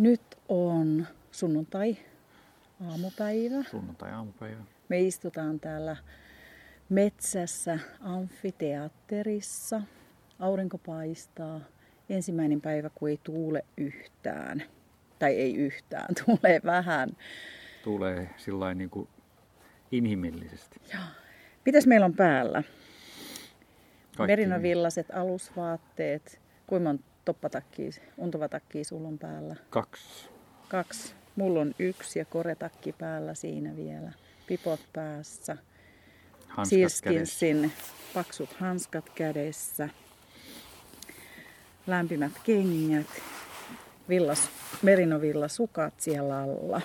Nyt on sunnuntai aamupäivä. Sunnuntai aamupäivä. Me istutaan täällä metsässä amfiteatterissa. Aurinko paistaa. Ensimmäinen päivä, kun ei tuule yhtään. Tai ei yhtään, tulee vähän. Tulee sillä niin kuin inhimillisesti. Joo. Mitäs meillä on päällä? Merinovillaset alusvaatteet. Kuinka monta toppatakkia, untuvatakkia sulla on päällä? Kaksi. Kaksi. Mulla on yksi ja koretakki päällä siinä vielä. Pipot päässä. Sealskinsin paksut hanskat kädessä. Lämpimät kengät. Villas, merinovillasukat siellä alla.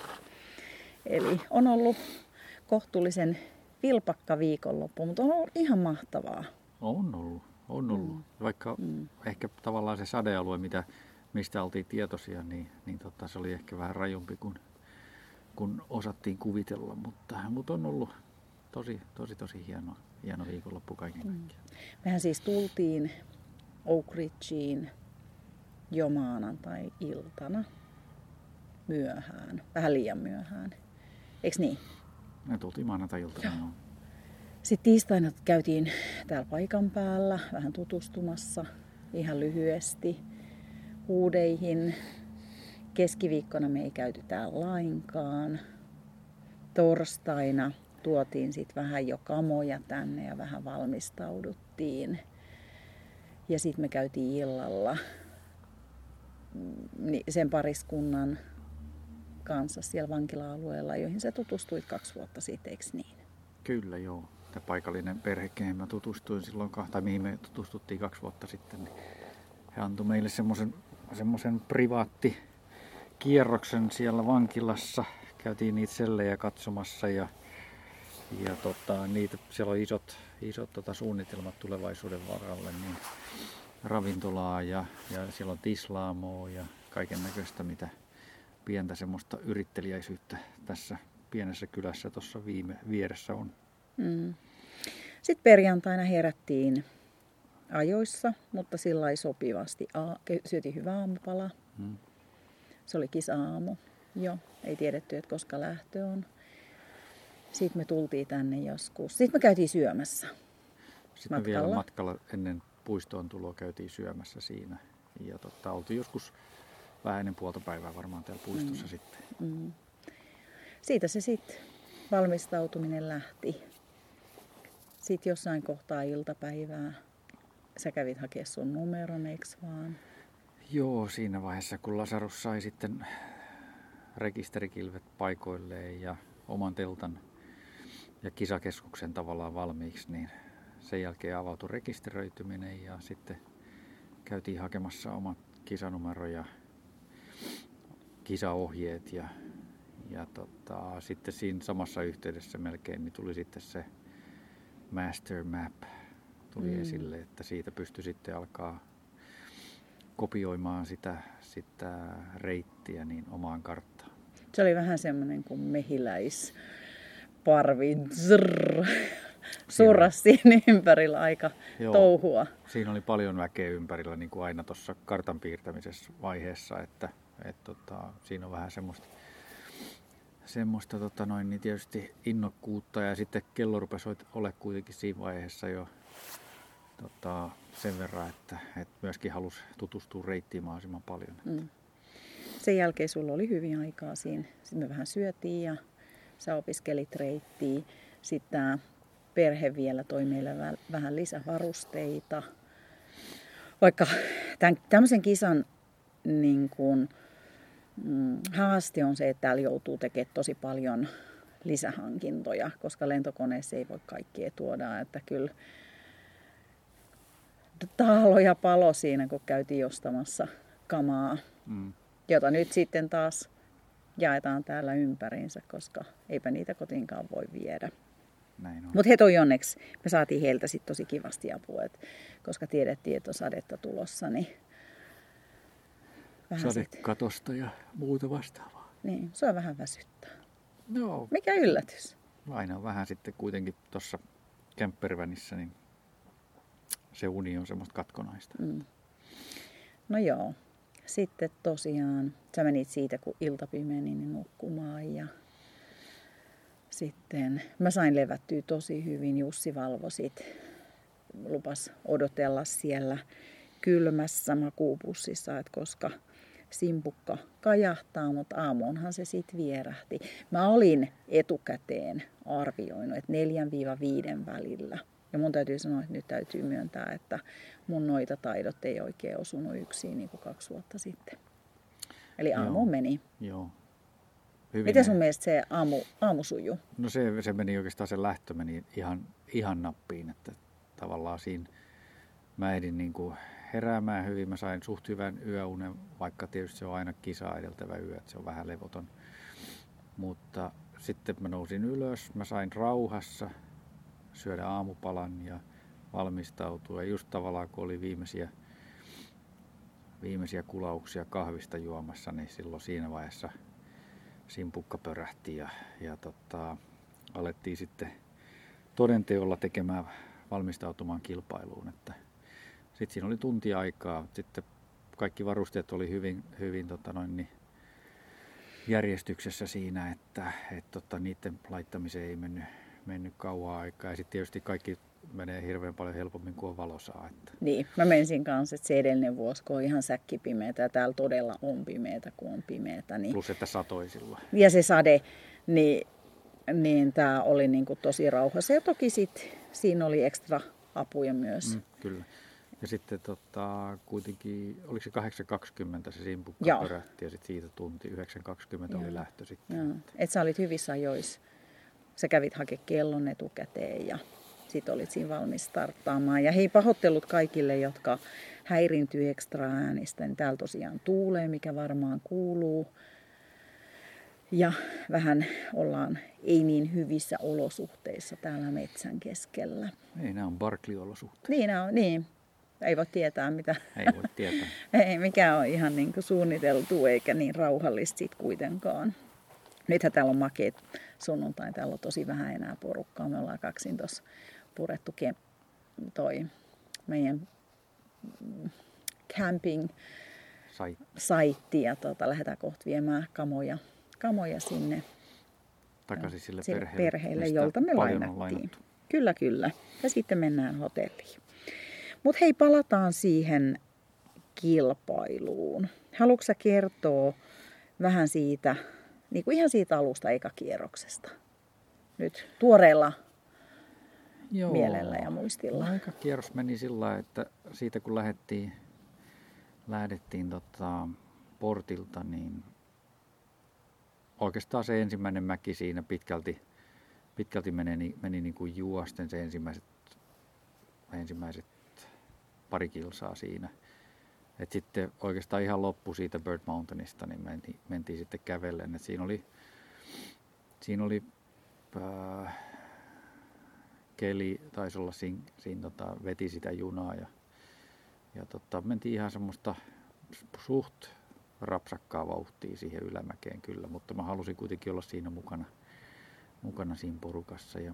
Eli on ollut kohtuullisen vilpakka viikonloppu, mutta on ollut ihan mahtavaa. On ollut. On ollut. Mm. Vaikka mm. ehkä tavallaan se sadealue, mitä, mistä oltiin tietoisia, niin, niin tota, se oli ehkä vähän rajumpi kuin kun osattiin kuvitella, mutta, mutta on ollut tosi, tosi, tosi hieno, hieno viikonloppu kaiken Mm. kaikkiaan. Mehän siis tultiin Oak Ridgeen jo maanantai-iltana myöhään, vähän liian myöhään. Eiks niin? Me tultiin maanantai-iltana. joo. Sitten tiistaina käytiin täällä paikan päällä vähän tutustumassa ihan lyhyesti huudeihin. Keskiviikkona me ei käyty täällä lainkaan. Torstaina tuotiin sitten vähän jo kamoja tänne ja vähän valmistauduttiin. Ja sitten me käytiin illalla mm, sen pariskunnan kanssa siellä vankila-alueella, joihin sä tutustuit kaksi vuotta sitten, eikö niin? Kyllä joo. Tämä paikallinen perhe, kehen mä tutustuin silloin, tai mihin me tutustuttiin kaksi vuotta sitten, niin he antoi meille semmoisen semmoisen privaatti kierroksen siellä vankilassa. Käytiin niitä sellejä katsomassa ja, ja tota, niitä, siellä on isot, isot tota, suunnitelmat tulevaisuuden varalle, niin ravintolaa ja, ja siellä on tislaamoa ja kaiken näköistä, mitä pientä semmoista yrittelijäisyyttä tässä pienessä kylässä tuossa viime vieressä on. Mm. Sitten perjantaina herättiin ajoissa, mutta sillä sopivasti. A- syötiin hyvä aamupala. Mm. Se oli kisa-aamu. Joo, ei tiedetty, että koska lähtö on. Sitten me tultiin tänne joskus. Sitten me käytiin syömässä. Sitten me vielä Matkalla. matkalla ennen puistoon tuloa käytiin syömässä siinä. Ja tota, oltiin joskus vähän ennen puolta päivää varmaan täällä puistossa mm. sitten. Mm. Siitä se sitten valmistautuminen lähti. Sitten jossain kohtaa iltapäivää sä kävit hakemaan sun numeron, eiks vaan? Joo, siinä vaiheessa kun Lasarus sai sitten rekisterikilvet paikoilleen ja oman teltan ja kisakeskuksen tavallaan valmiiksi, niin sen jälkeen avautui rekisteröityminen ja sitten käytiin hakemassa omat kisanumero ja kisaohjeet ja, ja tota, sitten siinä samassa yhteydessä melkein niin tuli sitten se master map tuli Mm. esille, että siitä pystyi sitten alkaa kopioimaan sitä, sitä reittiä niin omaan karttaan. Se oli vähän semmoinen kuin mehiläisparvi. Zrrr. Surras siinä ympärillä aika Joo. touhua. Siinä oli paljon väkeä ympärillä niin kuin aina tuossa kartan piirtämisessä vaiheessa, että, että tota, siinä on vähän semmoista, semmoista tota noin, niin tietysti innokkuutta ja sitten kello rupesi ole kuitenkin siinä vaiheessa jo tota, sen verran, että, että myöskin halusi tutustua reittiin mahdollisimman paljon. Mm. Sen jälkeen sulla oli hyvin aikaa siinä. Sitten me vähän syötiin ja sä opiskelit reittiä. Sitten perhe vielä toi meille vä- vähän lisävarusteita. Vaikka tämän, tämmöisen kisan niin kuin, mm, haaste on se, että täällä joutuu tekemään tosi paljon lisähankintoja, koska lentokoneessa ei voi kaikkea tuoda. Että kyllä tahloja palo siinä, kun käytiin ostamassa kamaa Mm. jota nyt sitten taas jaetaan täällä ympäriinsä, koska eipä niitä kotiinkaan voi viedä. Mutta he toi onneksi, me saatiin heiltä sitten tosi kivasti apua, et, koska tiedettiin, että on sadetta tulossa, niin vähän Sadekatosta ja muuta vastaavaa. niin, se on vähän väsyttää. No, Mikä yllätys. aina vähän sitten kuitenkin tuossa kämppervänissä, niin se uni on semmoista katkonaista. Mm. No joo. sitten tosiaan, sä menit siitä, kun ilta pimeni, niin nukkumaan ja sitten mä sain levättyä tosi hyvin. Jussi valvo sit, lupas odotella siellä kylmässä makuupussissa, että koska simpukka kajahtaa, mutta aamuunhan se sitten vierähti. Mä olin etukäteen arvioinut, että 4-5 välillä. Ja mun täytyy sanoa, että nyt täytyy myöntää, että mun noita taidot ei oikein osunut yksin niin kuin kaksi vuotta sitten. Eli aamu Joo. meni. Joo. Hyvin Miten sun mielestä se aamu, aamu sujuu? No se, se meni oikeastaan, se lähtö meni ihan, ihan nappiin, että tavallaan siinä mä edin niin kuin heräämään hyvin. Mä sain suht hyvän yöunen, vaikka tietysti se on aina kisa edeltävä yö, että se on vähän levoton. Mutta sitten mä nousin ylös, mä sain rauhassa syödä aamupalan ja valmistautua. Ja just tavallaan kun oli viimeisiä, viimeisiä kulauksia kahvista juomassa, niin silloin siinä vaiheessa simpukka pörähti ja, ja tota, alettiin sitten todenteolla tekemään valmistautumaan kilpailuun. Että sitten siinä oli tunti aikaa. Sitten kaikki varusteet oli hyvin, hyvin tota noin, niin järjestyksessä siinä, että et, tota, niiden laittamiseen ei mennyt, mennyt kauan aikaa. Ja sitten tietysti kaikki menee hirveän paljon helpommin kuin valosaa. Että. Niin, mä menisin kanssa, että se edellinen vuosi, kun on ihan säkkipimeätä ja täällä todella on pimeätä, kun on pimeätä. Niin... Plus, että satoi silloin. Ja se sade, niin, niin tämä oli niin kuin tosi rauhassa. Ja toki sitten siinä oli ekstra apuja myös. Mm, kyllä. Ja sitten tota, kuitenkin, oliko se 8.20 se simpukka Joo. pörähti ja sitten siitä tunti 9.20 oli lähtö sitten. Joo. Et sä olit hyvissä ajoissa. Sä kävit hakemaan kellon etukäteen ja sitten olit siinä valmis starttaamaan. Ja hei, pahoittelut kaikille, jotka häirintyy ekstra äänistä. Niin täällä tosiaan tuulee, mikä varmaan kuuluu. Ja vähän ollaan ei niin hyvissä olosuhteissa täällä metsän keskellä. Ei, nämä on Barkley-olosuhteet. Niin, on, niin. Ei voi tietää, mitä. Ei voi tietää. ei, mikä on ihan niin kuin suunniteltu eikä niin rauhallista sit kuitenkaan. Nythän täällä on makeet sunnuntai, täällä on tosi vähän enää porukkaa. Me ollaan kaksin tuossa purettu toi meidän camping saitti ja tota, lähdetään kohta viemään kamoja, kamoja sinne takaisin sille, sille perheelle, perheelle jolta me lainattiin. Kyllä, kyllä. Ja sitten mennään hotelliin. Mutta hei, palataan siihen kilpailuun. Haluatko kertoa vähän siitä, niin kuin ihan siitä alusta kierroksesta? Nyt tuoreella Joo, mielellä ja muistilla. Aika kierros meni sillä että siitä kun lähdettiin, lähdettiin tota portilta, niin oikeastaan se ensimmäinen mäki siinä pitkälti, pitkälti meni, meni niin kuin juosten se ensimmäiset, ensimmäiset pari kilsaa siinä. Et sitten oikeastaan ihan loppu siitä Bird Mountainista, niin mentiin, mentiin sitten kävellen. Et siinä oli, siinä oli äh, keli, taisi olla siinä, siinä tota, veti sitä junaa ja, ja tota, mentiin ihan semmoista suht rapsakkaa vauhtia siihen ylämäkeen kyllä, mutta mä halusin kuitenkin olla siinä mukana, mukana siinä porukassa. Ja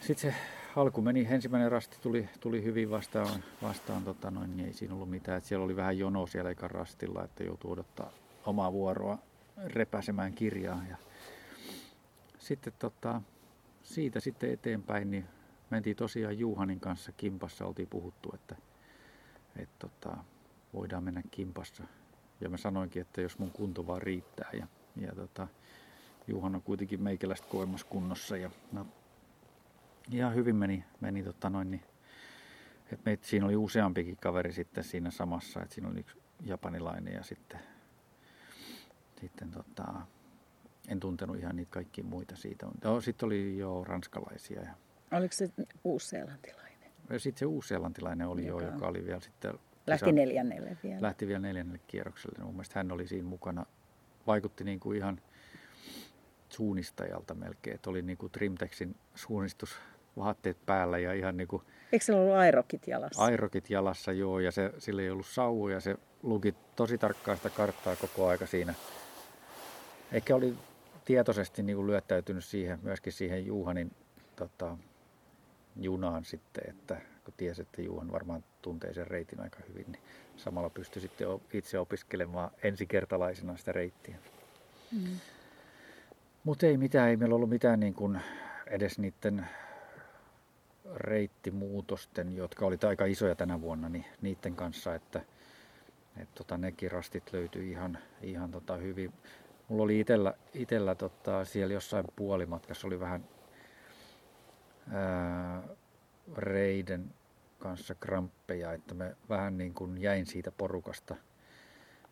sitten se alku meni, ensimmäinen rasti tuli, tuli hyvin vastaan, vastaan tota noin, niin ei siinä ollut mitään. Et siellä oli vähän jono siellä ekan rastilla, että joutuu odottaa omaa vuoroa repäsemään kirjaa. Ja sitten tota, siitä sitten eteenpäin niin mentiin tosiaan Juhanin kanssa kimpassa, oltiin puhuttu, että, että tota, voidaan mennä kimpassa. Ja mä sanoinkin, että jos mun kunto vaan riittää. Ja, ja tota, Juhan on kuitenkin meikäläistä koemassa kunnossa. Ja no, ihan hyvin meni, meni tota noin, niin, että meitä, siinä oli useampikin kaveri sitten siinä samassa, että siinä oli yksi japanilainen ja sitten, sitten tota, en tuntenut ihan niitä kaikkia muita siitä. No, sitten oli jo ranskalaisia. Ja... Oliko se uusseelantilainen? Sitten se uusseelantilainen oli joka... jo, joka oli vielä sitten... Lähti kisa... neljännelle vielä. Lähti vielä neljännelle kierrokselle. Mun mielestä hän oli siinä mukana. Vaikutti niin kuin ihan suunnistajalta melkein. Että oli niin kuin Trimtexin suunnistusvaatteet päällä ja ihan niin kuin... Eikö se ollut airokit jalassa? Airokit jalassa, joo. Ja se, sillä ei ollut sauvoja. Se luki tosi tarkkaan sitä karttaa koko aika siinä. Eikä oli tietoisesti niin kuin lyöttäytynyt siihen, myöskin siihen Juhanin tota, junaan sitten, että kun tiesi, että Juhan varmaan tuntee sen reitin aika hyvin, niin samalla pystyi sitten itse opiskelemaan ensikertalaisena sitä reittiä. Mm. Mutta ei mitään, ei meillä ollut mitään niin kuin edes niiden reittimuutosten, jotka olivat aika isoja tänä vuonna, niin niiden kanssa, että et tota, nekin rastit löytyi ihan, ihan tota hyvin. Mulla oli itellä, itellä tota, siellä jossain puolimatkassa oli vähän ää, reiden kanssa kramppeja, että me vähän niin kuin jäin siitä porukasta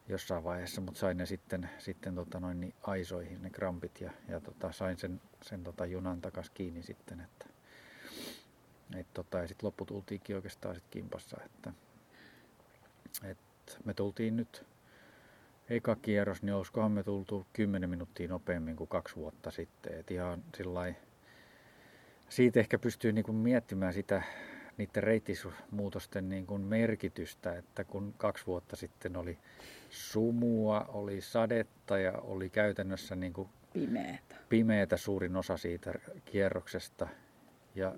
jossain vaiheessa, mutta sain ne sitten, sitten tota noin, niin aisoihin ne krampit ja, ja tota, sain sen, sen tota junan takas kiinni sitten, että et tota, ja sitten loppu tultiinkin oikeastaan sit kimpassa, että et me tultiin nyt eka kierros, niin olisikohan me tultu 10 minuuttia nopeammin kuin kaksi vuotta sitten. Et ihan sillai, siitä ehkä pystyy niinku miettimään sitä niiden reittismuutosten niinku merkitystä, että kun kaksi vuotta sitten oli sumua, oli sadetta ja oli käytännössä niinku pimeätä. pimeätä suurin osa siitä kierroksesta. Ja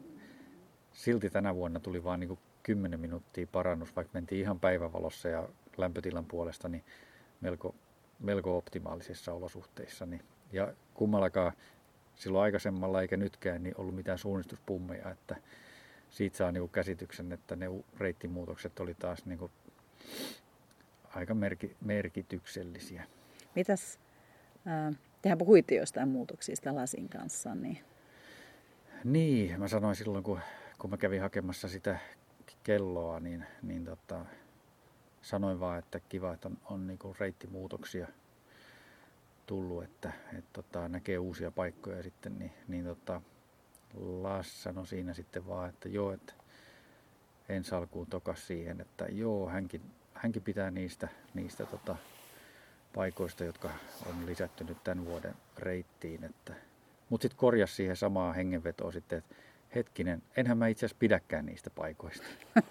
silti tänä vuonna tuli vain niin 10 minuuttia parannus, vaikka mentiin ihan päivävalossa ja lämpötilan puolesta niin melko, melko optimaalisissa olosuhteissa. Niin, ja kummallakaan silloin aikaisemmalla eikä nytkään niin ollut mitään suunnistuspummeja, että siitä saa niin käsityksen, että ne reittimuutokset oli taas niin aika merki, merkityksellisiä. Mitäs, äh, tehän puhuitte jostain muutoksista lasin kanssa, niin... Niin, mä sanoin silloin, kun, kun mä kävin hakemassa sitä kelloa, niin, niin tota, sanoin vaan, että kiva, että on, on niinku reittimuutoksia tullut, että et tota, näkee uusia paikkoja sitten, niin, niin tota, Las sanoi siinä sitten vaan, että joo, että ensi alkuun tokas siihen, että joo, hänkin, hänkin pitää niistä, niistä tota, paikoista, jotka on lisätty nyt tämän vuoden reittiin. Mutta sitten korjasi siihen samaa hengenvetoa sitten, että hetkinen, enhän mä itse asiassa pidäkään niistä paikoista.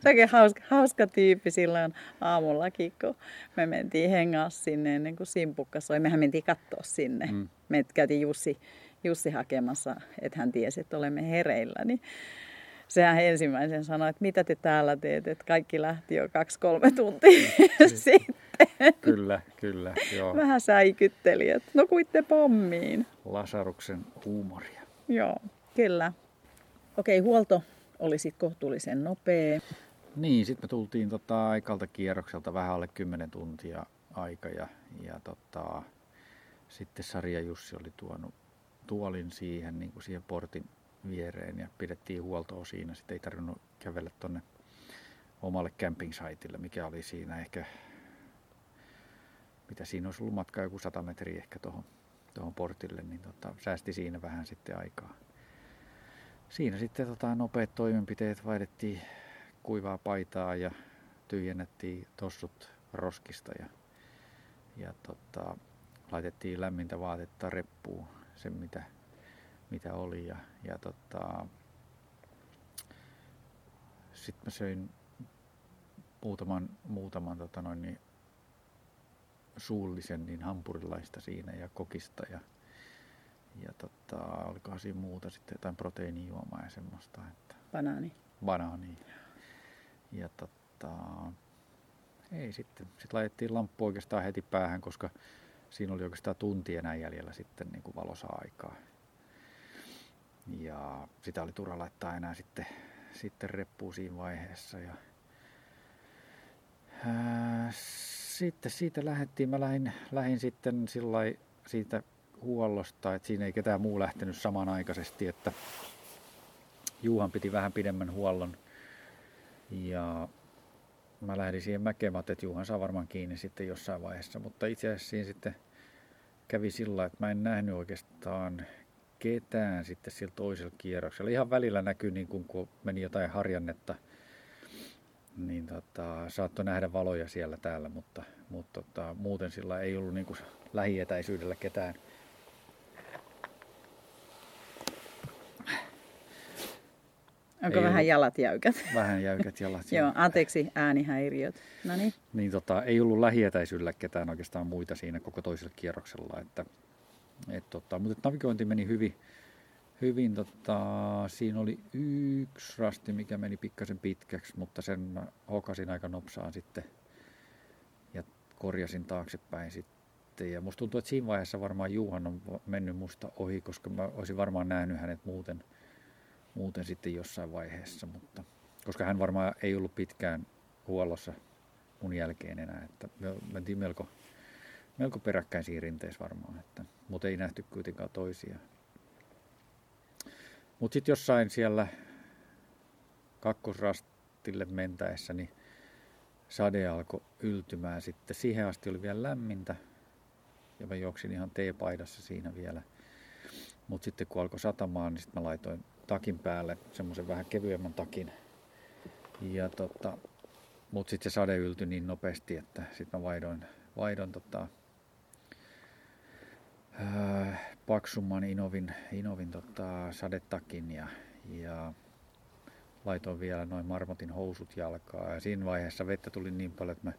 Se on hauska, hauska tyyppi silloin aamullakin, kun me mentiin hengaa sinne ennen kuin simpukka soi. Mehän mentiin katsoa sinne. Mm. Me käytiin Jussi, Jussi hakemassa, että hän tiesi, että olemme hereillä. Niin sehän ensimmäisen sanoi, että mitä te täällä teet, että kaikki lähti jo kaksi-kolme tuntia sitten. Kyllä, kyllä. Joo. Vähän säikytteli, että no kuitte pommiin. Lasaruksen huumoria. Joo, kyllä. Okei, huolto oli sitten kohtuullisen nopea. Niin, sitten me tultiin tota aikalta kierrokselta vähän alle 10 tuntia aika ja, ja tota, sitten Sarja Jussi oli tuonut tuolin siihen, niin kuin siihen portin viereen ja pidettiin huoltoa siinä. Sitten ei tarvinnut kävellä tonne omalle camping siteille, mikä oli siinä ehkä, mitä siinä olisi ollut matka joku 100 metriä ehkä tuohon tuohon portille, niin tota, säästi siinä vähän sitten aikaa. Siinä sitten tota, nopeat toimenpiteet vaihdettiin kuivaa paitaa ja tyhjennettiin tossut roskista ja, ja tota, laitettiin lämmintä vaatetta reppuun, sen mitä, mitä oli. Ja, ja tota, sitten mä söin muutaman, muutaman tota noin, niin suullisen niin hampurilaista siinä ja kokista ja, ja tota, olikohan siinä muuta sitten jotain proteiinijuomaa ja semmoista. Että banaani. Banaani. Ja tota, ei sitten. Sitten laitettiin lamppu oikeastaan heti päähän, koska siinä oli oikeastaan tunti enää jäljellä sitten niin kuin valosaa aikaa. Ja sitä oli turha laittaa enää sitten, sitten reppuun siinä vaiheessa. Ja, ää, sitten siitä lähdettiin, mä lähdin, lähdin sitten siitä huollosta, että siinä ei ketään muu lähtenyt samanaikaisesti, että Juuhan piti vähän pidemmän huollon. Ja mä lähdin siihen mäkemat, että Juhan saa varmaan kiinni sitten jossain vaiheessa, mutta itse asiassa siinä sitten kävi sillä, että mä en nähnyt oikeastaan ketään sitten sillä toisella kierroksella. Ihan välillä näkyi, niin kun meni jotain harjannetta – niin tota, saattoi nähdä valoja siellä täällä, mutta, mutta tota, muuten sillä ei ollut niin kuin lähietäisyydellä ketään. Onko ei vähän ollut, jalat jäykät? Vähän jäykät jalat. Joo, anteeksi äänihäiriöt. No niin. niin tota, ei ollut lähietäisyydellä ketään oikeastaan muita siinä koko toisella kierroksella. Että, et tota, mutta navigointi meni hyvin, hyvin tota, siinä oli yksi rasti, mikä meni pikkasen pitkäksi, mutta sen mä hokasin aika nopsaan sitten ja korjasin taaksepäin sitten. Ja musta tuntuu, että siinä vaiheessa varmaan Juhan on mennyt musta ohi, koska mä olisin varmaan nähnyt hänet muuten, muuten sitten jossain vaiheessa, mutta koska hän varmaan ei ollut pitkään huollossa mun jälkeen enää, että me mentiin melko, melko peräkkäin rinteissä varmaan, että, mutta ei nähty kuitenkaan toisiaan. Mutta sitten jossain siellä kakkosrastille mentäessä, niin sade alkoi yltymään sitten. Siihen asti oli vielä lämmintä ja mä juoksin ihan teepaidassa siinä vielä. Mutta sitten kun alkoi satamaan, niin sitten mä laitoin takin päälle semmoisen vähän kevyemmän takin. Ja tota, mutta sitten se sade yltyi niin nopeasti, että sitten mä vaihdoin, vaihdoin tota, ää, paksumman Inovin, Inovin tota, sadetakin ja, ja laitoin vielä noin marmotin housut jalkaa. Ja siinä vaiheessa vettä tuli niin paljon, että mä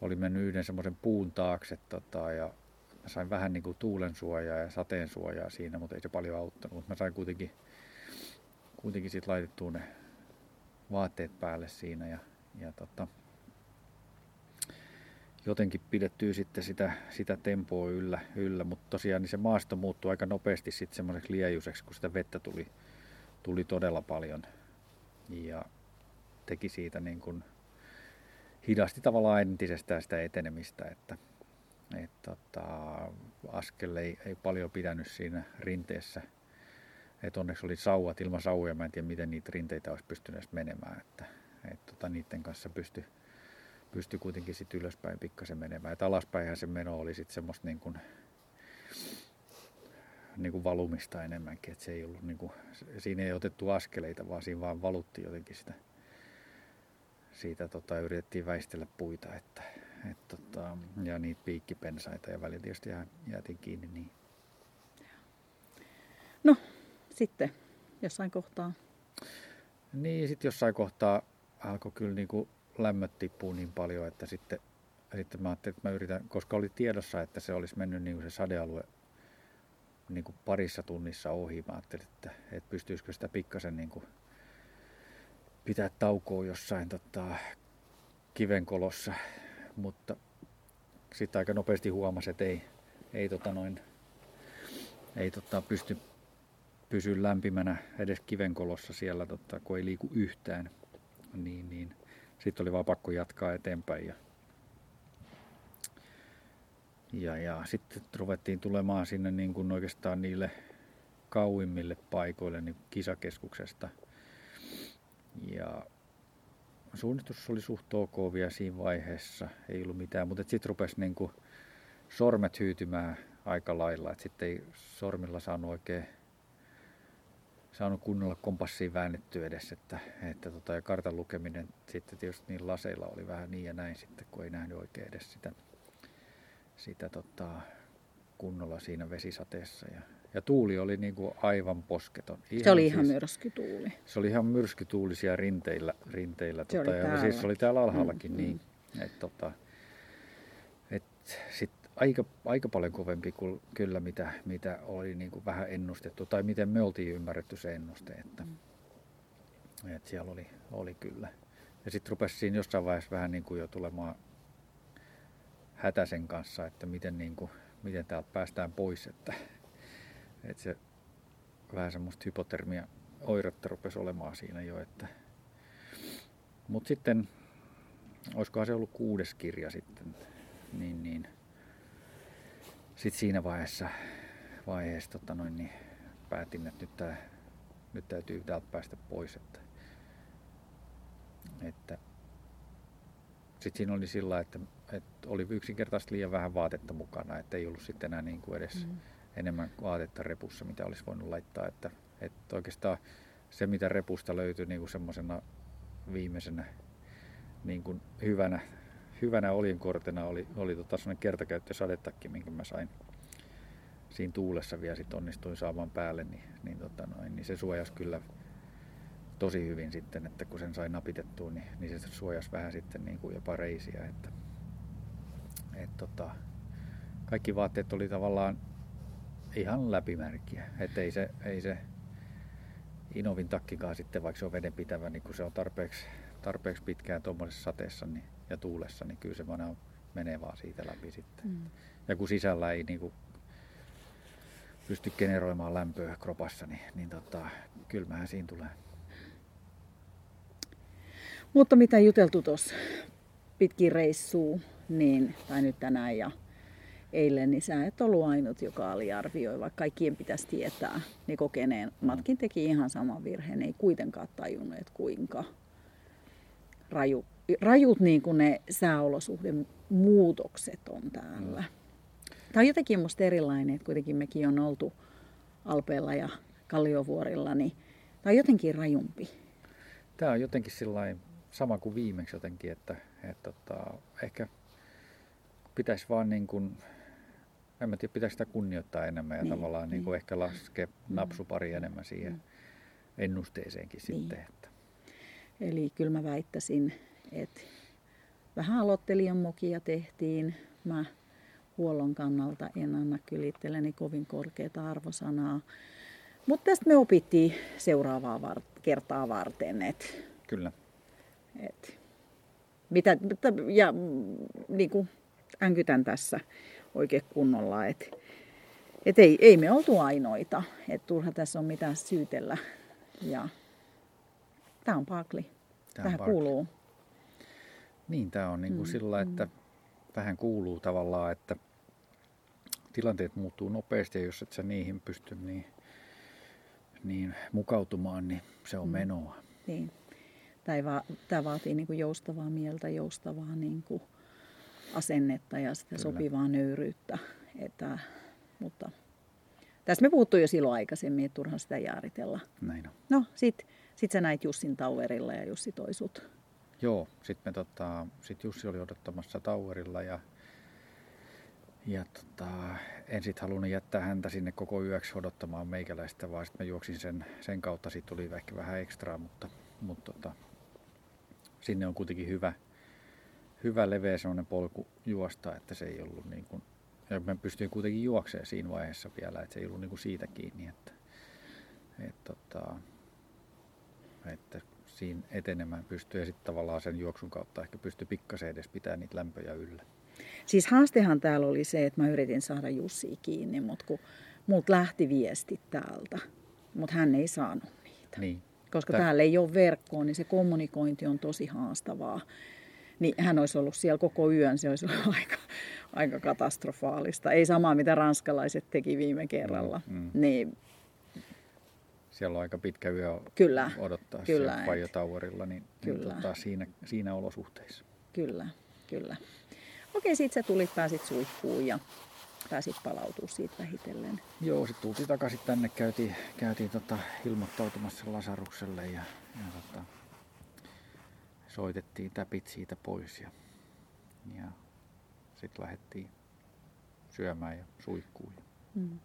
olin mennyt yhden semmoisen puun taakse tota, ja mä sain vähän niin kuin tuulen suojaa ja sateen suojaa siinä, mutta ei se paljon auttanut. Mutta mä sain kuitenkin, kuitenkin sit laitettua ne vaatteet päälle siinä ja, ja tota, jotenkin pidettyä sitten sitä, sitä tempoa yllä, yllä. mutta tosiaan niin se maasto muuttui aika nopeasti sitten semmoiseksi liejuiseksi, kun sitä vettä tuli, tuli todella paljon ja teki siitä niin kuin, hidasti tavallaan entisestään sitä etenemistä, että, että tota, askel ei, ei paljon pidänyt siinä rinteessä. Et onneksi oli sauvat, ilman sauja mä en tiedä miten niitä rinteitä olisi pystynyt menemään, että et tota, niiden kanssa pystyi pystyi kuitenkin sitten ylöspäin pikkasen menemään. Et alaspäinhän se meno oli sitten semmoista niin kuin, niin kuin valumista enemmänkin, että se ei ollut niin kuin, siinä ei otettu askeleita, vaan siinä vaan valutti jotenkin sitä, siitä tota, yritettiin väistellä puita, että, et, tota, ja niitä piikkipensaita ja välillä tietysti jäätiin kiinni niin. No, sitten jossain kohtaa. Niin, sitten jossain kohtaa alkoi kyllä niin kuin lämmöt tippuu niin paljon, että sitten, sitten mä ajattelin, että mä yritän, koska oli tiedossa, että se olisi mennyt niin kuin se sadealue niin kuin parissa tunnissa ohi. Mä ajattelin, että, että pystyisikö sitä pikkasen niin kuin pitää taukoa jossain tota, kivenkolossa, mutta sitten aika nopeasti huomasi, että ei, ei, tota noin, ei tota, pysty pysyä lämpimänä edes kivenkolossa siellä, tota, kun ei liiku yhtään. Niin, niin sitten oli vaan pakko jatkaa eteenpäin. Ja, ja, ja sitten ruvettiin tulemaan sinne niin kuin oikeastaan niille kauimmille paikoille niin kisakeskuksesta. Ja suunnistus oli suht ok vielä siinä vaiheessa, ei ollut mitään, mutta sitten rupesi niin kuin sormet hyytymään aika lailla, että sitten ei sormilla saanut oikein saanut kunnolla kompassiin väännettyä edes, että, että tota, ja kartan lukeminen sitten tietysti niin laseilla oli vähän niin ja näin sitten, kun ei nähnyt oikein edes sitä, sitä tota, kunnolla siinä vesisateessa. Ja, ja tuuli oli niin kuin aivan posketon. Ihan se oli ihan siis, myrskytuuli. Se oli ihan myrskytuuli siellä rinteillä. rinteillä se tota, oli ja siis se oli täällä alhaallakin mm, niin. Mm. Et, tota, et sit aika, aika paljon kovempi kuin kyllä mitä, mitä oli niin kuin vähän ennustettu tai miten me oltiin ymmärretty se ennuste, että, mm. että siellä oli, oli kyllä. Ja sitten rupesi siinä jossain vaiheessa vähän niin kuin jo tulemaan hätäsen kanssa, että miten, niin kuin, miten täältä päästään pois, että, että se vähän semmoista hypotermia oiretta rupesi olemaan siinä jo, että mutta sitten, olisikohan se ollut kuudes kirja sitten, niin, niin sitten siinä vaiheessa, vaiheessa tota noin, niin päätin, että nyt, tää, nyt täytyy täältä päästä pois. Että, että sitten siinä oli sillä, että, että oli yksinkertaisesti liian vähän vaatetta mukana, että ei ollut sitten enää niin kuin edes mm. enemmän vaatetta repussa, mitä olisi voinut laittaa. Että, että oikeastaan se, mitä repusta löytyi niin kuin semmoisena viimeisenä niin kuin hyvänä hyvänä oljenkortena oli, oli tota sellainen sadetakki, minkä mä sain siinä tuulessa vielä sit onnistuin saamaan päälle, niin, niin, tota noin, niin se suojasi kyllä tosi hyvin sitten, että kun sen sai napitettua, niin, niin se suojasi vähän sitten niin kuin jopa reisiä. Että, et tota, kaikki vaatteet oli tavallaan ihan läpimärkiä. Että ei se, ei se Inovin takkikaan sitten, vaikka se on vedenpitävä, niin kun se on tarpeeksi, tarpeeksi pitkään tuommoisessa sateessa niin, ja tuulessa, niin kyllä se vaan menee vaan siitä läpi sitten. Mm. Ja kun sisällä ei niin kuin, pysty generoimaan lämpöä kropassa, niin, niin tota, kylmähän siinä tulee. Mutta mitä juteltu tuossa pitkin reissuu, niin, tai nyt tänään ja eilen, niin sä et ollut ainut, joka aliarvioi, vaikka kaikkien pitäisi tietää. Niin kokeneen matkin teki ihan saman virheen, ei kuitenkaan tajunnut, että kuinka raju, rajut niin kuin ne sääolosuhden muutokset on täällä. Mm. Tämä on jotenkin musta erilainen, että kuitenkin mekin on oltu Alpeella ja Kalliovuorilla, niin tämä on jotenkin rajumpi. Tämä on jotenkin sama kuin viimeksi jotenkin, että, että, että tota, ehkä pitäisi vaan niin kuin, en mä tiedä, pitäisi sitä kunnioittaa enemmän ja niin, tavallaan niin. Niin kuin ehkä laskea mm. napsupari enemmän siihen mm. ennusteeseenkin niin. sitten. Että. Eli kyllä mä väittäisin, että vähän aloittelijan mokia tehtiin. Mä huollon kannalta en anna kyllä itselleni kovin korkeata arvosanaa. Mutta tästä me opittiin seuraavaa var- kertaa varten. Et, kyllä. Et, mitä, ja niin kuin änkytän tässä oikein kunnolla, että et ei, ei me oltu ainoita, että turha tässä on mitään syytellä. Ja tämä on pakli. Tähän kuuluu. Niin, tämä on niin kuin mm, sillä, että mm. tähän kuuluu tavallaan, että tilanteet muuttuu nopeasti ja jos et sä niihin pysty niin, niin mukautumaan, niin se on mm. menoa. Niin. Tämä, va- tämä vaatii niin kuin joustavaa mieltä, joustavaa niin kuin asennetta ja sitä Kyllä. sopivaa nöyryyttä. Että, mutta tässä me puhuttu jo silloin aikaisemmin, että turha sitä jaaritella. Näin on. No, sit, sit sä näit Jussin Tauerilla ja Jussi toi sut. Joo, sitten tota, sit Jussi oli odottamassa Tauerilla ja, ja tota, en sitten halunnut jättää häntä sinne koko yöksi odottamaan meikäläistä, vaan sitten mä juoksin sen, sen kautta, siitä tuli ehkä vähän ekstraa, mutta, mutta tota, sinne on kuitenkin hyvä, hyvä leveä sellainen polku juosta, että se ei ollut niin kuin, ja mä pystyin kuitenkin juoksemaan siinä vaiheessa vielä, että se ei ollut niin kuin siitä kiinni, että, että, tota, että siinä etenemään pystyy ja sitten tavallaan sen juoksun kautta ehkä pystyy pikkasen edes pitää niitä lämpöjä yllä. Siis haastehan täällä oli se, että mä yritin saada Jussi kiinni, mutta kun multa lähti viesti täältä, mutta hän ei saanut niitä. Niin. Koska Tää... täällä ei ole verkkoa, niin se kommunikointi on tosi haastavaa. Niin hän olisi ollut siellä koko yön, se olisi ollut aika, aika katastrofaalista. Ei samaa, mitä ranskalaiset teki viime kerralla. Mm, mm. Niin siellä on aika pitkä yö kyllä, odottaa kyllä, siellä Fajo Towerilla, niin, niin kyllä. niin tota, siinä, siinä olosuhteissa. Kyllä, kyllä. Okei, sit sä tulit, pääsit suihkuun ja pääsit palautua siitä vähitellen. Joo, sitten tultiin takaisin tänne, käytiin, käytiin tota, ilmoittautumassa Lasarukselle ja, ja tota, soitettiin täpit siitä pois ja, ja sitten lähdettiin syömään ja suihkuun. Mm.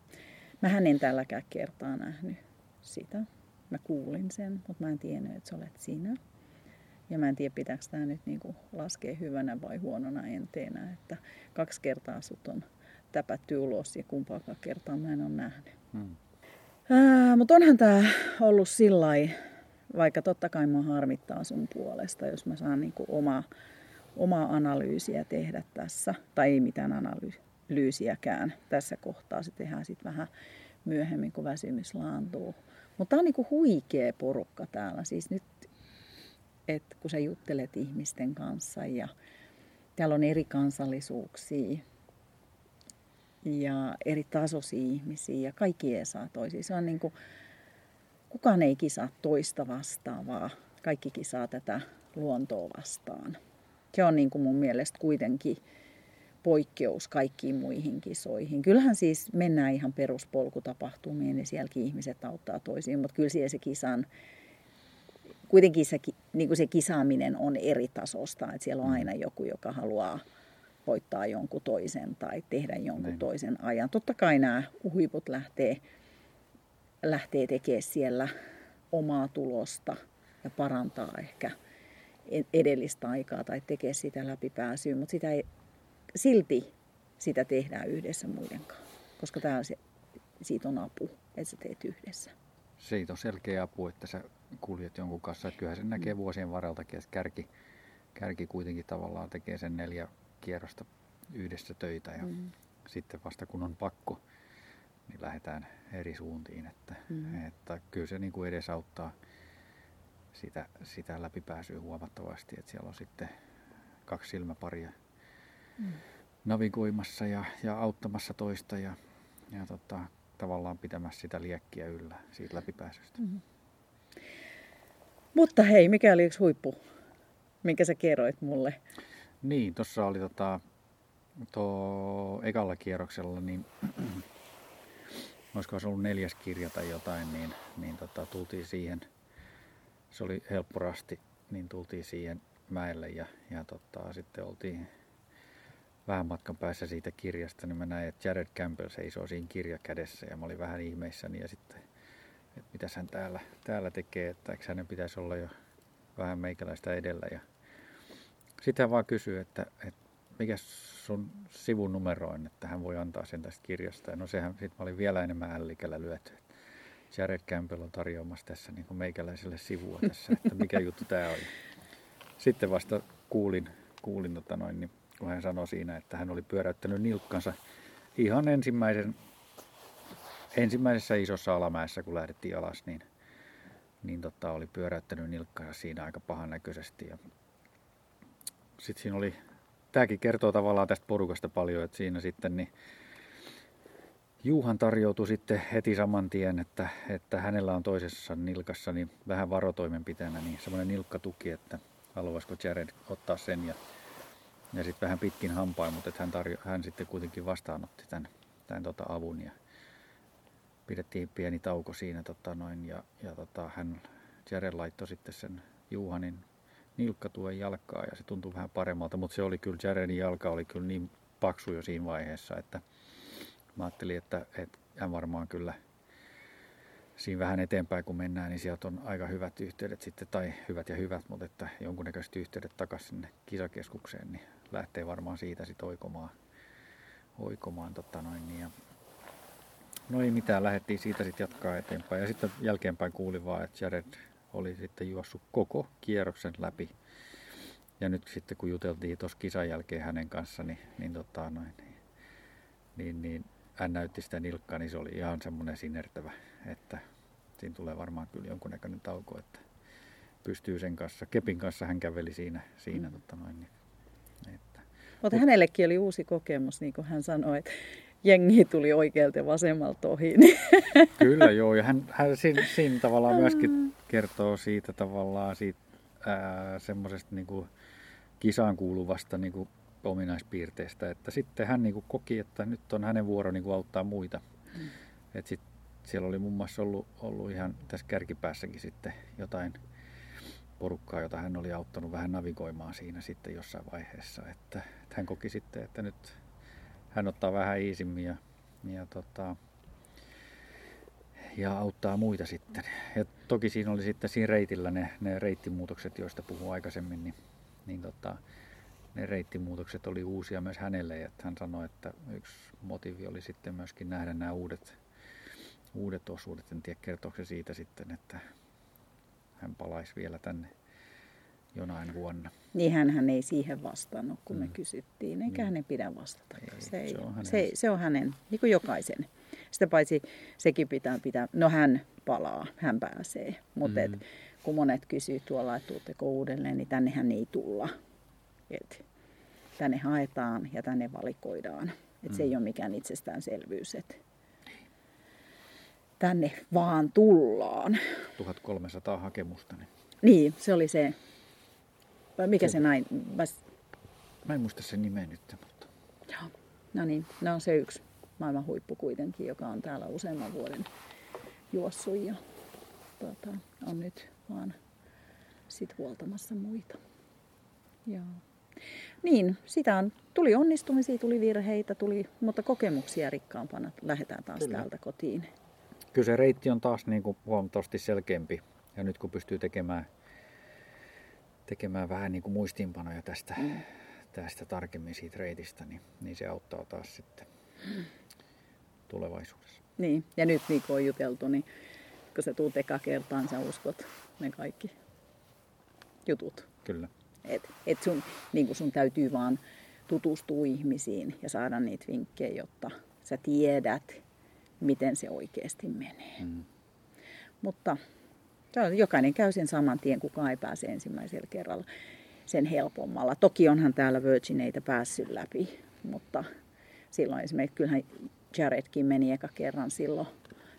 Mä en tälläkään kertaa nähnyt sitä. Mä kuulin sen, mutta mä en tiennyt, että sä olet sinä. Ja mä en tiedä, pitääkö tämä nyt niinku laskea hyvänä vai huonona enteenä, että kaksi kertaa sut on täpätty ulos ja kumpaakaan kertaa mä en ole nähnyt. Hmm. mutta onhan tämä ollut sillä vaikka totta kai mä harmittaa sun puolesta, jos mä saan niinku omaa, omaa analyysiä tehdä tässä, tai ei mitään analyysiäkään tässä kohtaa, se tehdään sitten vähän myöhemmin, kun väsymys laantuu. Mutta tämä on niinku huikea porukka täällä. Siis nyt, että kun sä juttelet ihmisten kanssa ja täällä on eri kansallisuuksia ja eri tasoisia ihmisiä ja kaikki ei saa toisiin. Se on niinku, kukaan ei kisaa toista vastaavaa. Kaikki kisaa tätä luontoa vastaan. Se on niin kuin mun mielestä kuitenkin poikkeus kaikkiin muihin kisoihin. Kyllähän siis mennään ihan peruspolkutapahtumiin, niin sielläkin ihmiset auttaa toisiin, mutta kyllä siellä se kisan, kuitenkin se, niin kuin se kisaaminen on eri tasosta, että siellä on aina joku, joka haluaa voittaa jonkun toisen tai tehdä jonkun Näin. toisen ajan. Totta kai nämä huiput lähtee, lähtee tekemään siellä omaa tulosta ja parantaa ehkä edellistä aikaa tai tekee sitä läpipääsyä, mutta sitä ei silti sitä tehdään yhdessä muiden kanssa. Koska tämä on se siitä on apu, että sä teet yhdessä. Siitä on selkeä apu, että sä kuljet jonkun kanssa. Että kyllähän sen näkee mm. vuosien varreltakin, että kärki, kärki kuitenkin tavallaan tekee sen neljä kierrosta yhdessä töitä ja mm. sitten vasta kun on pakko, niin lähdetään eri suuntiin. Että, mm. että kyllä se niin kuin edesauttaa sitä, sitä läpipääsyä huomattavasti, että siellä on sitten kaksi silmäparia mm. navigoimassa ja, ja auttamassa toista ja, ja tota, tavallaan pitämässä sitä liekkiä yllä siitä läpipääsystä. Mm. Mutta hei, mikä oli yksi huippu, minkä sä kerroit mulle? Niin, tuossa oli tota, tuo ekalla kierroksella, niin olisiko se ollut neljäs kirja tai jotain, niin, niin tota, tultiin siihen, se oli helppo rasti, niin tultiin siihen mäelle ja, ja tota, sitten oltiin vähän matkan päässä siitä kirjasta, niin mä näin, että Jared Campbell seisoo siinä kirja kädessä ja mä olin vähän ihmeissäni ja sitten, että mitä hän täällä, täällä tekee, että eikö hänen pitäisi olla jo vähän meikäläistä edellä ja sitten hän vaan kysyy, että, että mikä sun sivun numero on, että hän voi antaa sen tästä kirjasta. Ja no sehän, sit mä olin vielä enemmän ällikällä lyöty. Jared Campbell on tarjoamassa tässä niin kuin meikäläiselle sivua tässä, että mikä juttu tämä on. Sitten vasta kuulin, kuulin tota noin, niin kun hän sanoi siinä, että hän oli pyöräyttänyt nilkkansa ihan ensimmäisen, ensimmäisessä isossa alamäessä, kun lähdettiin alas, niin, niin tota, oli pyöräyttänyt nilkkansa siinä aika pahan näköisesti. Ja sitten siinä oli, tämäkin kertoo tavallaan tästä porukasta paljon, että siinä sitten niin Juuhan tarjoutui sitten heti saman tien, että, että hänellä on toisessa nilkassa niin vähän varotoimenpiteenä niin semmoinen nilkkatuki, että haluaisiko Jared ottaa sen ja, ja sitten vähän pitkin hampain, mutta hän, tarjo, hän sitten kuitenkin vastaanotti tämän, tämän tota avun ja pidettiin pieni tauko siinä tota noin, ja, ja tota, hän Jared laittoi sitten sen Juhanin nilkkatuen jalkaa ja se tuntui vähän paremmalta, mutta se oli kyllä, Jaredin jalka oli kyllä niin paksu jo siinä vaiheessa, että mä ajattelin, että, että hän varmaan kyllä siinä vähän eteenpäin kun mennään, niin sieltä on aika hyvät yhteydet sitten, tai hyvät ja hyvät, mutta että jonkunnäköiset yhteydet takaisin sinne kisakeskukseen, niin lähtee varmaan siitä sitten oikomaan, oikomaan tota noin, niin ja No ei mitään, lähdettiin siitä sitten jatkaa eteenpäin. Ja sitten jälkeenpäin kuulin vaan, että Jared oli sitten juossut koko kierroksen läpi. Ja nyt sitten kun juteltiin tuossa kisan jälkeen hänen kanssa, niin, niin, tota, noin, niin, niin, niin hän näytti sitä nilkkaa, niin se oli ihan semmoinen sinertävä, että siinä tulee varmaan kyllä jonkunnäköinen tauko, että pystyy sen kanssa. Kepin kanssa hän käveli siinä, siinä mm. tota noin, niin, että. Mutta hänellekin oli uusi kokemus, niin kuin hän sanoi, että jengi tuli oikealta ja vasemmalta ohi. Kyllä joo, ja hän, hän siinä, siinä tavallaan myöskin kertoo siitä tavallaan siitä semmoisesta niin kisaan kuuluvasta niin kuin ominaispiirteestä, että sitten hän niin kuin koki, että nyt on hänen vuoro niin kuin auttaa muita. Mm. Et sit, siellä oli muun muassa ollut, ollut ihan tässä kärkipäässäkin sitten jotain porukkaa, jota hän oli auttanut vähän navigoimaan siinä sitten jossain vaiheessa. Että, että hän koki sitten, että nyt hän ottaa vähän iisimmin ja, ja, tota, ja auttaa muita sitten. Ja toki siinä oli sitten siinä reitillä ne, ne reittimuutokset, joista puhuin aikaisemmin, niin, niin tota, ne reittimuutokset oli uusia myös hänelle. Että hän sanoi, että yksi motiivi oli sitten myöskin nähdä nämä uudet, uudet osuudet. En tiedä kertooko se siitä sitten, että hän palaisi vielä tänne jonain vuonna. Niin hän ei siihen vastannut, kun mm. me kysyttiin, eikä mm. hänen pidä vastata. Ei, se, ei, se, on hänen, se, se on hänen, niin kuin jokaisen. Sitä paitsi sekin pitää pitää, no hän palaa, hän pääsee. Mutta mm. kun monet kysyy tuolla, että tuutteko uudelleen, niin tännehän ei tulla. Et tänne haetaan ja tänne valikoidaan. Et mm. Se ei mm. ole mikään itsestäänselvyys, että tänne vaan tullaan. 1300 hakemusta. Niin, niin se oli se vai mikä se, se näin? Mä... Mä en muista sen nimeä nyt, mutta... Joo. No niin, no on se yksi maailman huippu kuitenkin, joka on täällä useamman vuoden juossut ja tuota, on nyt vaan sit huoltamassa muita. Joo. Niin, sitä on, tuli onnistumisia, tuli virheitä, tuli, mutta kokemuksia rikkaampana lähdetään taas Kyllä. täältä kotiin. Kyllä se reitti on taas niin kuin huomattavasti selkeämpi ja nyt kun pystyy tekemään tekemään vähän niin kuin muistiinpanoja tästä, mm. tästä tarkemmin siitä reitistä, niin, niin se auttaa taas sitten tulevaisuudessa. Niin, ja nyt niin kuin on juteltu, niin kun sä tuut eka kertaan, sä uskot ne kaikki jutut. Kyllä. Et, et sun, niin sun täytyy vaan tutustua ihmisiin ja saada niitä vinkkejä, jotta sä tiedät, miten se oikeasti menee. Mm. Mutta jokainen käy sen saman tien, kukaan ei pääse ensimmäisellä kerralla sen helpommalla. Toki onhan täällä Virgineitä päässyt läpi, mutta silloin esimerkiksi kyllähän Jaredkin meni eka kerran silloin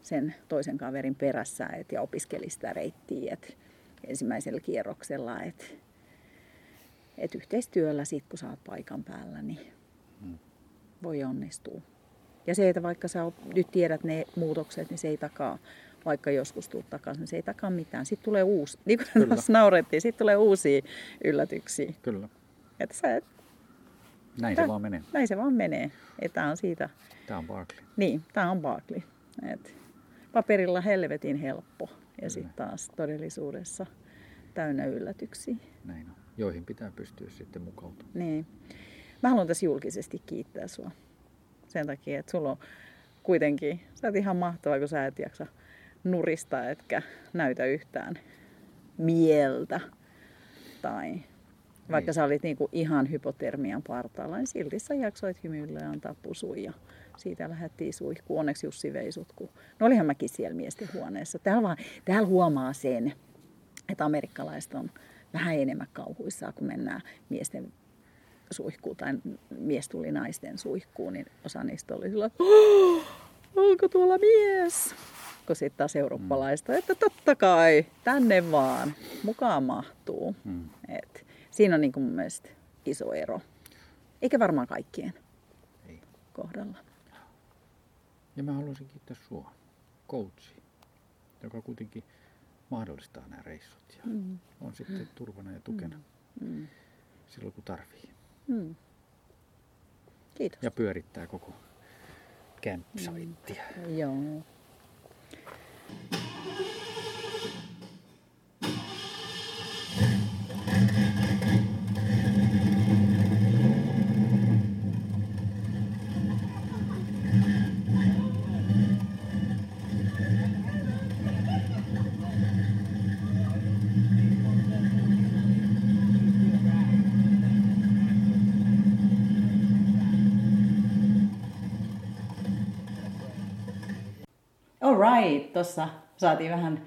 sen toisen kaverin perässä et, ja opiskeli sitä reittiä et, ensimmäisellä kierroksella. Et, et yhteistyöllä sit, kun sä oot paikan päällä, niin hmm. voi onnistua. Ja se, että vaikka sä nyt tiedät ne muutokset, niin se ei takaa, vaikka joskus tuut takaisin, niin se ei takaa mitään. Sitten tulee uusi, niin kuin tässä naurettiin, sitten tulee uusia yllätyksiä. Kyllä. Että sä et, näin se vaan menee. Näin se vaan menee. Tämä on siitä. Tämä on Barkley. Niin, tämä on Barkley. Et paperilla helvetin helppo ja sitten taas todellisuudessa täynnä yllätyksiä. Näin on. Joihin pitää pystyä sitten mukautumaan. Niin. Mä haluan tässä julkisesti kiittää sua. Sen takia, että sulla on kuitenkin, sä oot ihan mahtava, kun sä et jaksa nurista, etkä näytä yhtään mieltä. Tai vaikka niin. sä olit niinku ihan hypotermian partaalla, niin silti sä jaksoit hymyillä ja antaa pusuja. Siitä lähdettiin suihkuun. Onneksi Jussi vei sut, kun... No olihan mäkin siellä miesten huoneessa. Täällä, vaan, täällä huomaa sen, että amerikkalaiset on vähän enemmän kauhuissaan, kun mennään miesten suihkuun tai mies tuli naisten suihkuun, niin osa niistä oli sillä, oh, onko tuolla mies? Kun sitten taas eurooppalaista, että totta kai, tänne vaan, mukaan mahtuu. Hmm. Et siinä on niin kuin mun mielestä iso ero. Eikä varmaan kaikkien Ei. kohdalla. Ja mä haluaisin kiittää sua, coachi, joka kuitenkin mahdollistaa nämä reissut ja mm. on sitten mm. turvana ja tukena mm. mm. silloin kun tarvii. Mm. Kiitos. Ja pyörittää koko campsitea. Mm. Joo. Right, tuossa saatiin vähän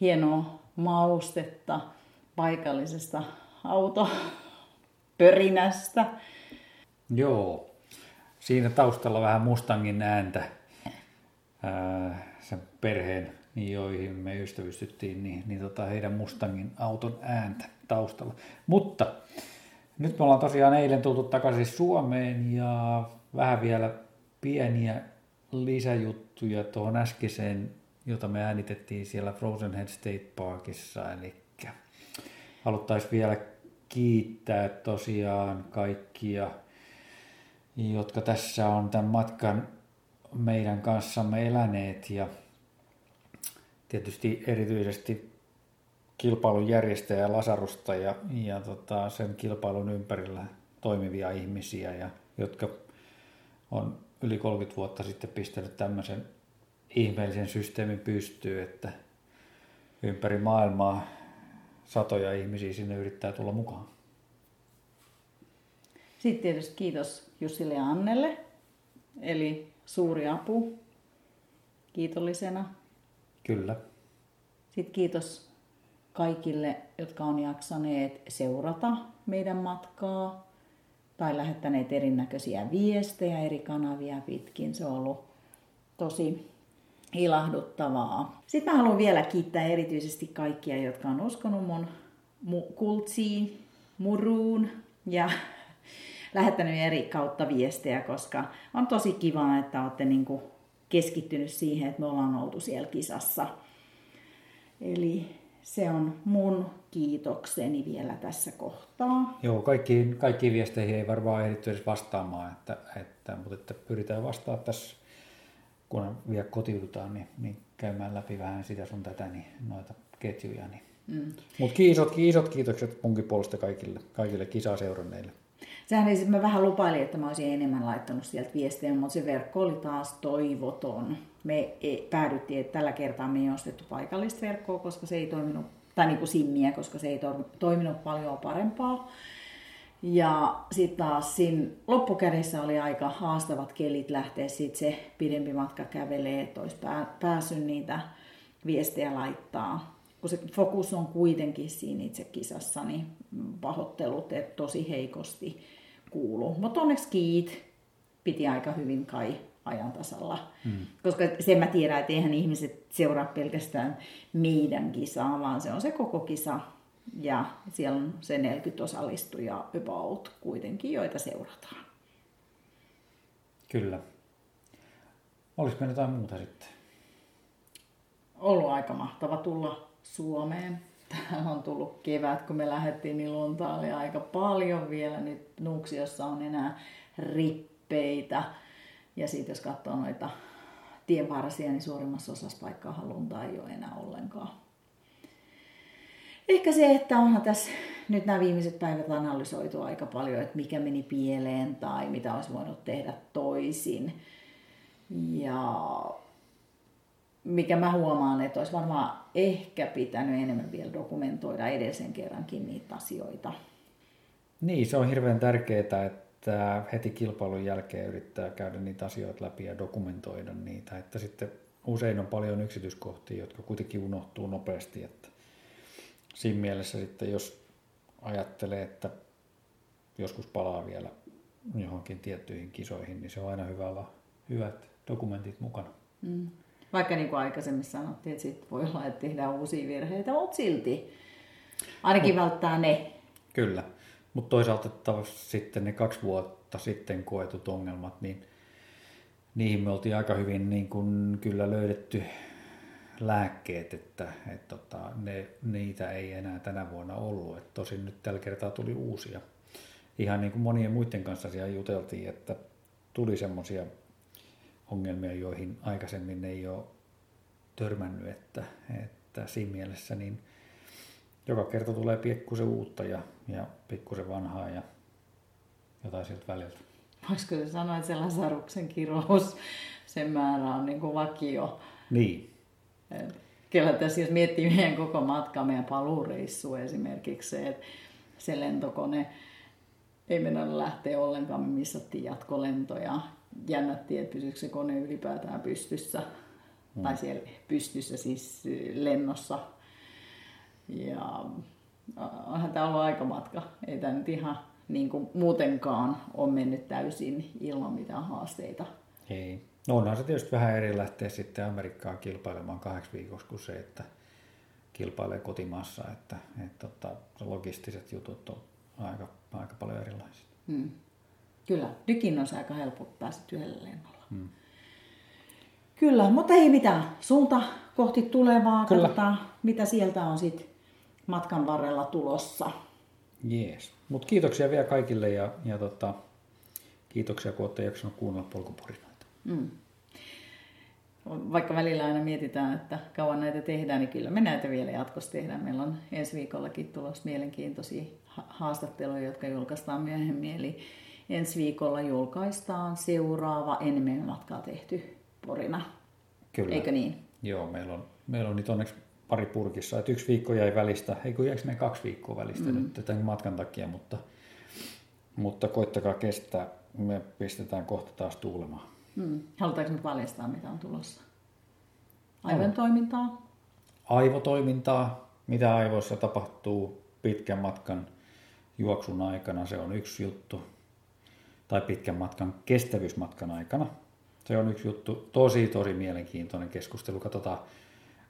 hienoa maustetta paikallisesta autopörinästä. Joo, siinä taustalla vähän Mustangin ääntä. sen perheen, joihin me ystävystyttiin, niin, niin tota heidän Mustangin auton ääntä taustalla. Mutta nyt me ollaan tosiaan eilen tultu takaisin Suomeen ja vähän vielä pieniä lisäjuttuja tuohon äskeiseen, jota me äänitettiin siellä Frozen Head State Parkissa. Eli haluttaisiin vielä kiittää tosiaan kaikkia, jotka tässä on tämän matkan meidän kanssamme eläneet ja tietysti erityisesti kilpailun järjestäjä Lasarusta ja, ja tota, sen kilpailun ympärillä toimivia ihmisiä, ja, jotka on yli 30 vuotta sitten pistänyt tämmöisen ihmeellisen systeemin pystyyn, että ympäri maailmaa satoja ihmisiä sinne yrittää tulla mukaan. Sitten tietysti kiitos Jussille ja Annelle, eli suuri apu kiitollisena. Kyllä. Sitten kiitos kaikille, jotka on jaksaneet seurata meidän matkaa tai lähettäneet erinäköisiä viestejä eri kanavia pitkin. Se on ollut tosi ilahduttavaa. Sitten mä haluan vielä kiittää erityisesti kaikkia, jotka on uskonut mun mu- kultsiin, muruun ja lähettänyt eri kautta viestejä, koska on tosi kiva, että olette niinku keskittynyt siihen, että me ollaan oltu siellä kisassa. Eli se on mun kiitokseni vielä tässä kohtaa. Joo, kaikkiin, kaikkiin viesteihin ei varmaan ehditty edes vastaamaan, että, että, mutta että pyritään vastaamaan tässä, kun vielä kotiudutaan, niin, niin käymään läpi vähän sitä sun tätä, niin noita ketjuja. Niin. Mm. Mutta isot, isot kiitokset munkin puolesta kaikille, kaikille kisaseuranneille. Sehän ei, mä vähän lupailin, että mä olisin enemmän laittanut sieltä viestejä, mutta se verkko oli taas toivoton. Me e, päädyttiin, että tällä kertaa me ei ostettu paikallista verkkoa, koska se ei toiminut, tai niin kuin simmiä, koska se ei toiminut paljon parempaa. Ja sitten taas siinä loppukädessä oli aika haastavat kelit lähteä sitten se pidempi matka kävelee, että olisi päässyt niitä viestejä laittaa. Kun se fokus on kuitenkin siinä itse kisassa, niin pahoittelut, että tosi heikosti kuuluu. Mutta onneksi kiit piti aika hyvin kai ajan tasalla. Hmm. Koska sen mä tiedän, että eihän ihmiset seuraa pelkästään meidän kisaa, vaan se on se koko kisa ja siellä on se 40 osallistujaa about kuitenkin, joita seurataan. Kyllä. Olisiko jotain muuta sitten? Ollut aika mahtava tulla Suomeen. Täällä on tullut kevät, kun me lähdettiin, niin lunta oli aika paljon vielä. Nyt Nuuksiossa on enää rippeitä. Ja sitten jos katsoo noita tienvarsia, niin suurimmassa osassa paikkaa lunta ei ole enää ollenkaan ehkä se, että onhan tässä nyt nämä viimeiset päivät analysoitu aika paljon, että mikä meni pieleen tai mitä olisi voinut tehdä toisin. Ja mikä mä huomaan, että olisi varmaan ehkä pitänyt enemmän vielä dokumentoida edellisen kerrankin niitä asioita. Niin, se on hirveän tärkeää, että heti kilpailun jälkeen yrittää käydä niitä asioita läpi ja dokumentoida niitä. Että sitten usein on paljon yksityiskohtia, jotka kuitenkin unohtuu nopeasti. Että siinä mielessä sitten, jos ajattelee, että joskus palaa vielä johonkin tiettyihin kisoihin, niin se on aina hyvä olla hyvät dokumentit mukana. Mm. Vaikka niin kuin aikaisemmin sanottiin, että sit voi olla, että tehdään uusia virheitä, mutta silti ainakin Mut, välttää ne. Kyllä, mutta toisaalta taas sitten ne kaksi vuotta sitten koetut ongelmat, niin niihin me oltiin aika hyvin niin kuin kyllä löydetty lääkkeet, että et tota, ne, niitä ei enää tänä vuonna ollut. Et tosin nyt tällä kertaa tuli uusia. Ihan niin kuin monien muiden kanssa siellä juteltiin, että tuli semmoisia ongelmia, joihin aikaisemmin ei ole törmännyt, että, että siinä mielessä niin joka kerta tulee pikkusen uutta ja, ja pikkusen vanhaa ja jotain sieltä väliltä. Voisiko se sanoa, että se Lasaruksen kirous, sen määrä on niin kuin vakio? Niin, Kyllä tässä, jos miettii meidän koko matka, meidän paluureissu esimerkiksi se, että se lentokone ei mennä lähteä ollenkaan, me missattiin jatkolentoja. Jännättiin, että pysyykö se kone ylipäätään pystyssä. Mm. Tai siellä pystyssä siis lennossa. Ja onhan tämä ollut aika matka. Ei tämä nyt ihan niin kuin muutenkaan on mennyt täysin ilman mitään haasteita. Ei. No onhan se tietysti vähän eri lähteä sitten Amerikkaan kilpailemaan kahdeksi viikoksi kuin se, että kilpailee kotimaassa, että, että, että logistiset jutut on aika, aika paljon erilaisia. Hmm. Kyllä, dykin on aika helppo päästä yhdellä lennolla. Hmm. Kyllä, mutta ei mitään. Suunta kohti tulevaa. Kyllä. Katsotaan, mitä sieltä on sitten matkan varrella tulossa. Jees. Mutta kiitoksia vielä kaikille ja, ja tota, kiitoksia, kun olette jaksanut kuunnella polkupurina. Mm. Vaikka välillä aina mietitään, että kauan näitä tehdään, niin kyllä me näitä vielä jatkossa tehdään. Meillä on ensi viikollakin tulossa mielenkiintoisia haastatteluja, jotka julkaistaan myöhemmin. Eli ensi viikolla julkaistaan seuraava enemmän matkaa tehty porina. Kyllä. Eikö niin? Joo, meillä on, meillä on nyt onneksi pari purkissa. Että yksi viikko jäi välistä, ei kun jäikö kaksi viikkoa välistä mm. nyt tämän matkan takia, mutta, mutta koittakaa kestää. Me pistetään kohta taas tuulemaan. Hmm. Halutaanko nyt paljastaa, mitä on tulossa? Aivon toimintaa? Aivotoimintaa, mitä aivoissa tapahtuu pitkän matkan juoksun aikana, se on yksi juttu. Tai pitkän matkan kestävyysmatkan aikana. Se on yksi juttu. Tosi, tosi mielenkiintoinen keskustelu. Katsotaan,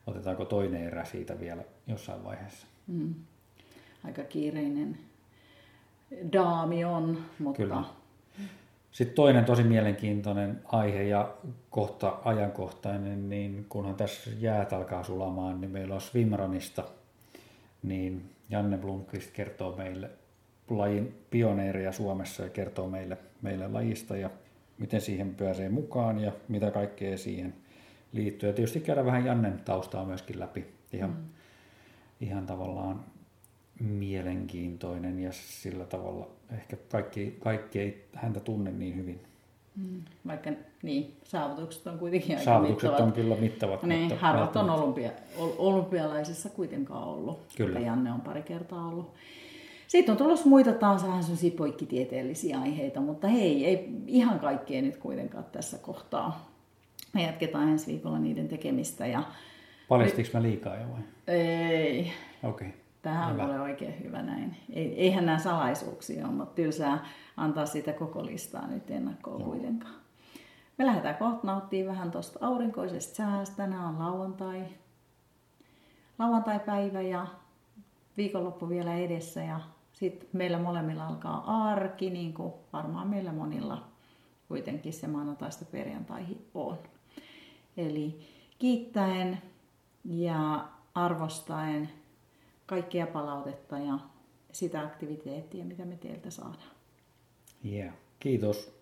otetaanko toinen erä siitä vielä jossain vaiheessa. Hmm. Aika kiireinen daami on, mutta Kyllä. Sitten toinen tosi mielenkiintoinen aihe ja kohta ajankohtainen, niin kunhan tässä jäät alkaa sulamaan, niin meillä on Swimranista, niin Janne Blomqvist kertoo meille lajin pioneereja Suomessa ja kertoo meille, meille lajista ja miten siihen pääsee mukaan ja mitä kaikkea siihen liittyy. Ja tietysti käydä vähän Jannen taustaa myöskin läpi ihan, mm. ihan tavallaan mielenkiintoinen ja sillä tavalla ehkä kaikki, kaikki ei häntä tunne niin hyvin. Mm. Vaikka niin, saavutukset on kuitenkin aika Saavutukset mittavat. on kyllä mittavat. Niin, mutta harvat on olympia, ol- olympialaisissa kuitenkaan ollut. Kyllä. Ja Janne on pari kertaa ollut. Sitten on tulossa muita taas vähän sellaisia poikkitieteellisiä aiheita, mutta hei, ei ihan kaikkea nyt kuitenkaan tässä kohtaa. Me jatketaan ensi viikolla niiden tekemistä ja Paljastinko mä liikaa jo vai? ei, Okei. Okay. Tämä on Hyvä. ole oikein hyvä näin. Ei, eihän nämä salaisuuksia ole, mutta tylsää antaa sitä koko listaa nyt ennakkoon Joo. kuitenkaan. Me lähdetään kohta nauttimaan vähän tuosta aurinkoisesta säästä. Tänään on lauantai. Lauantai-päivä ja viikonloppu vielä edessä ja sitten meillä molemmilla alkaa arki, niin kuin varmaan meillä monilla kuitenkin se maanantaista perjantaihin on. Eli kiittäen ja arvostaen kaikkea palautetta ja sitä aktiviteettia, mitä me teiltä saadaan. Yeah. Kiitos.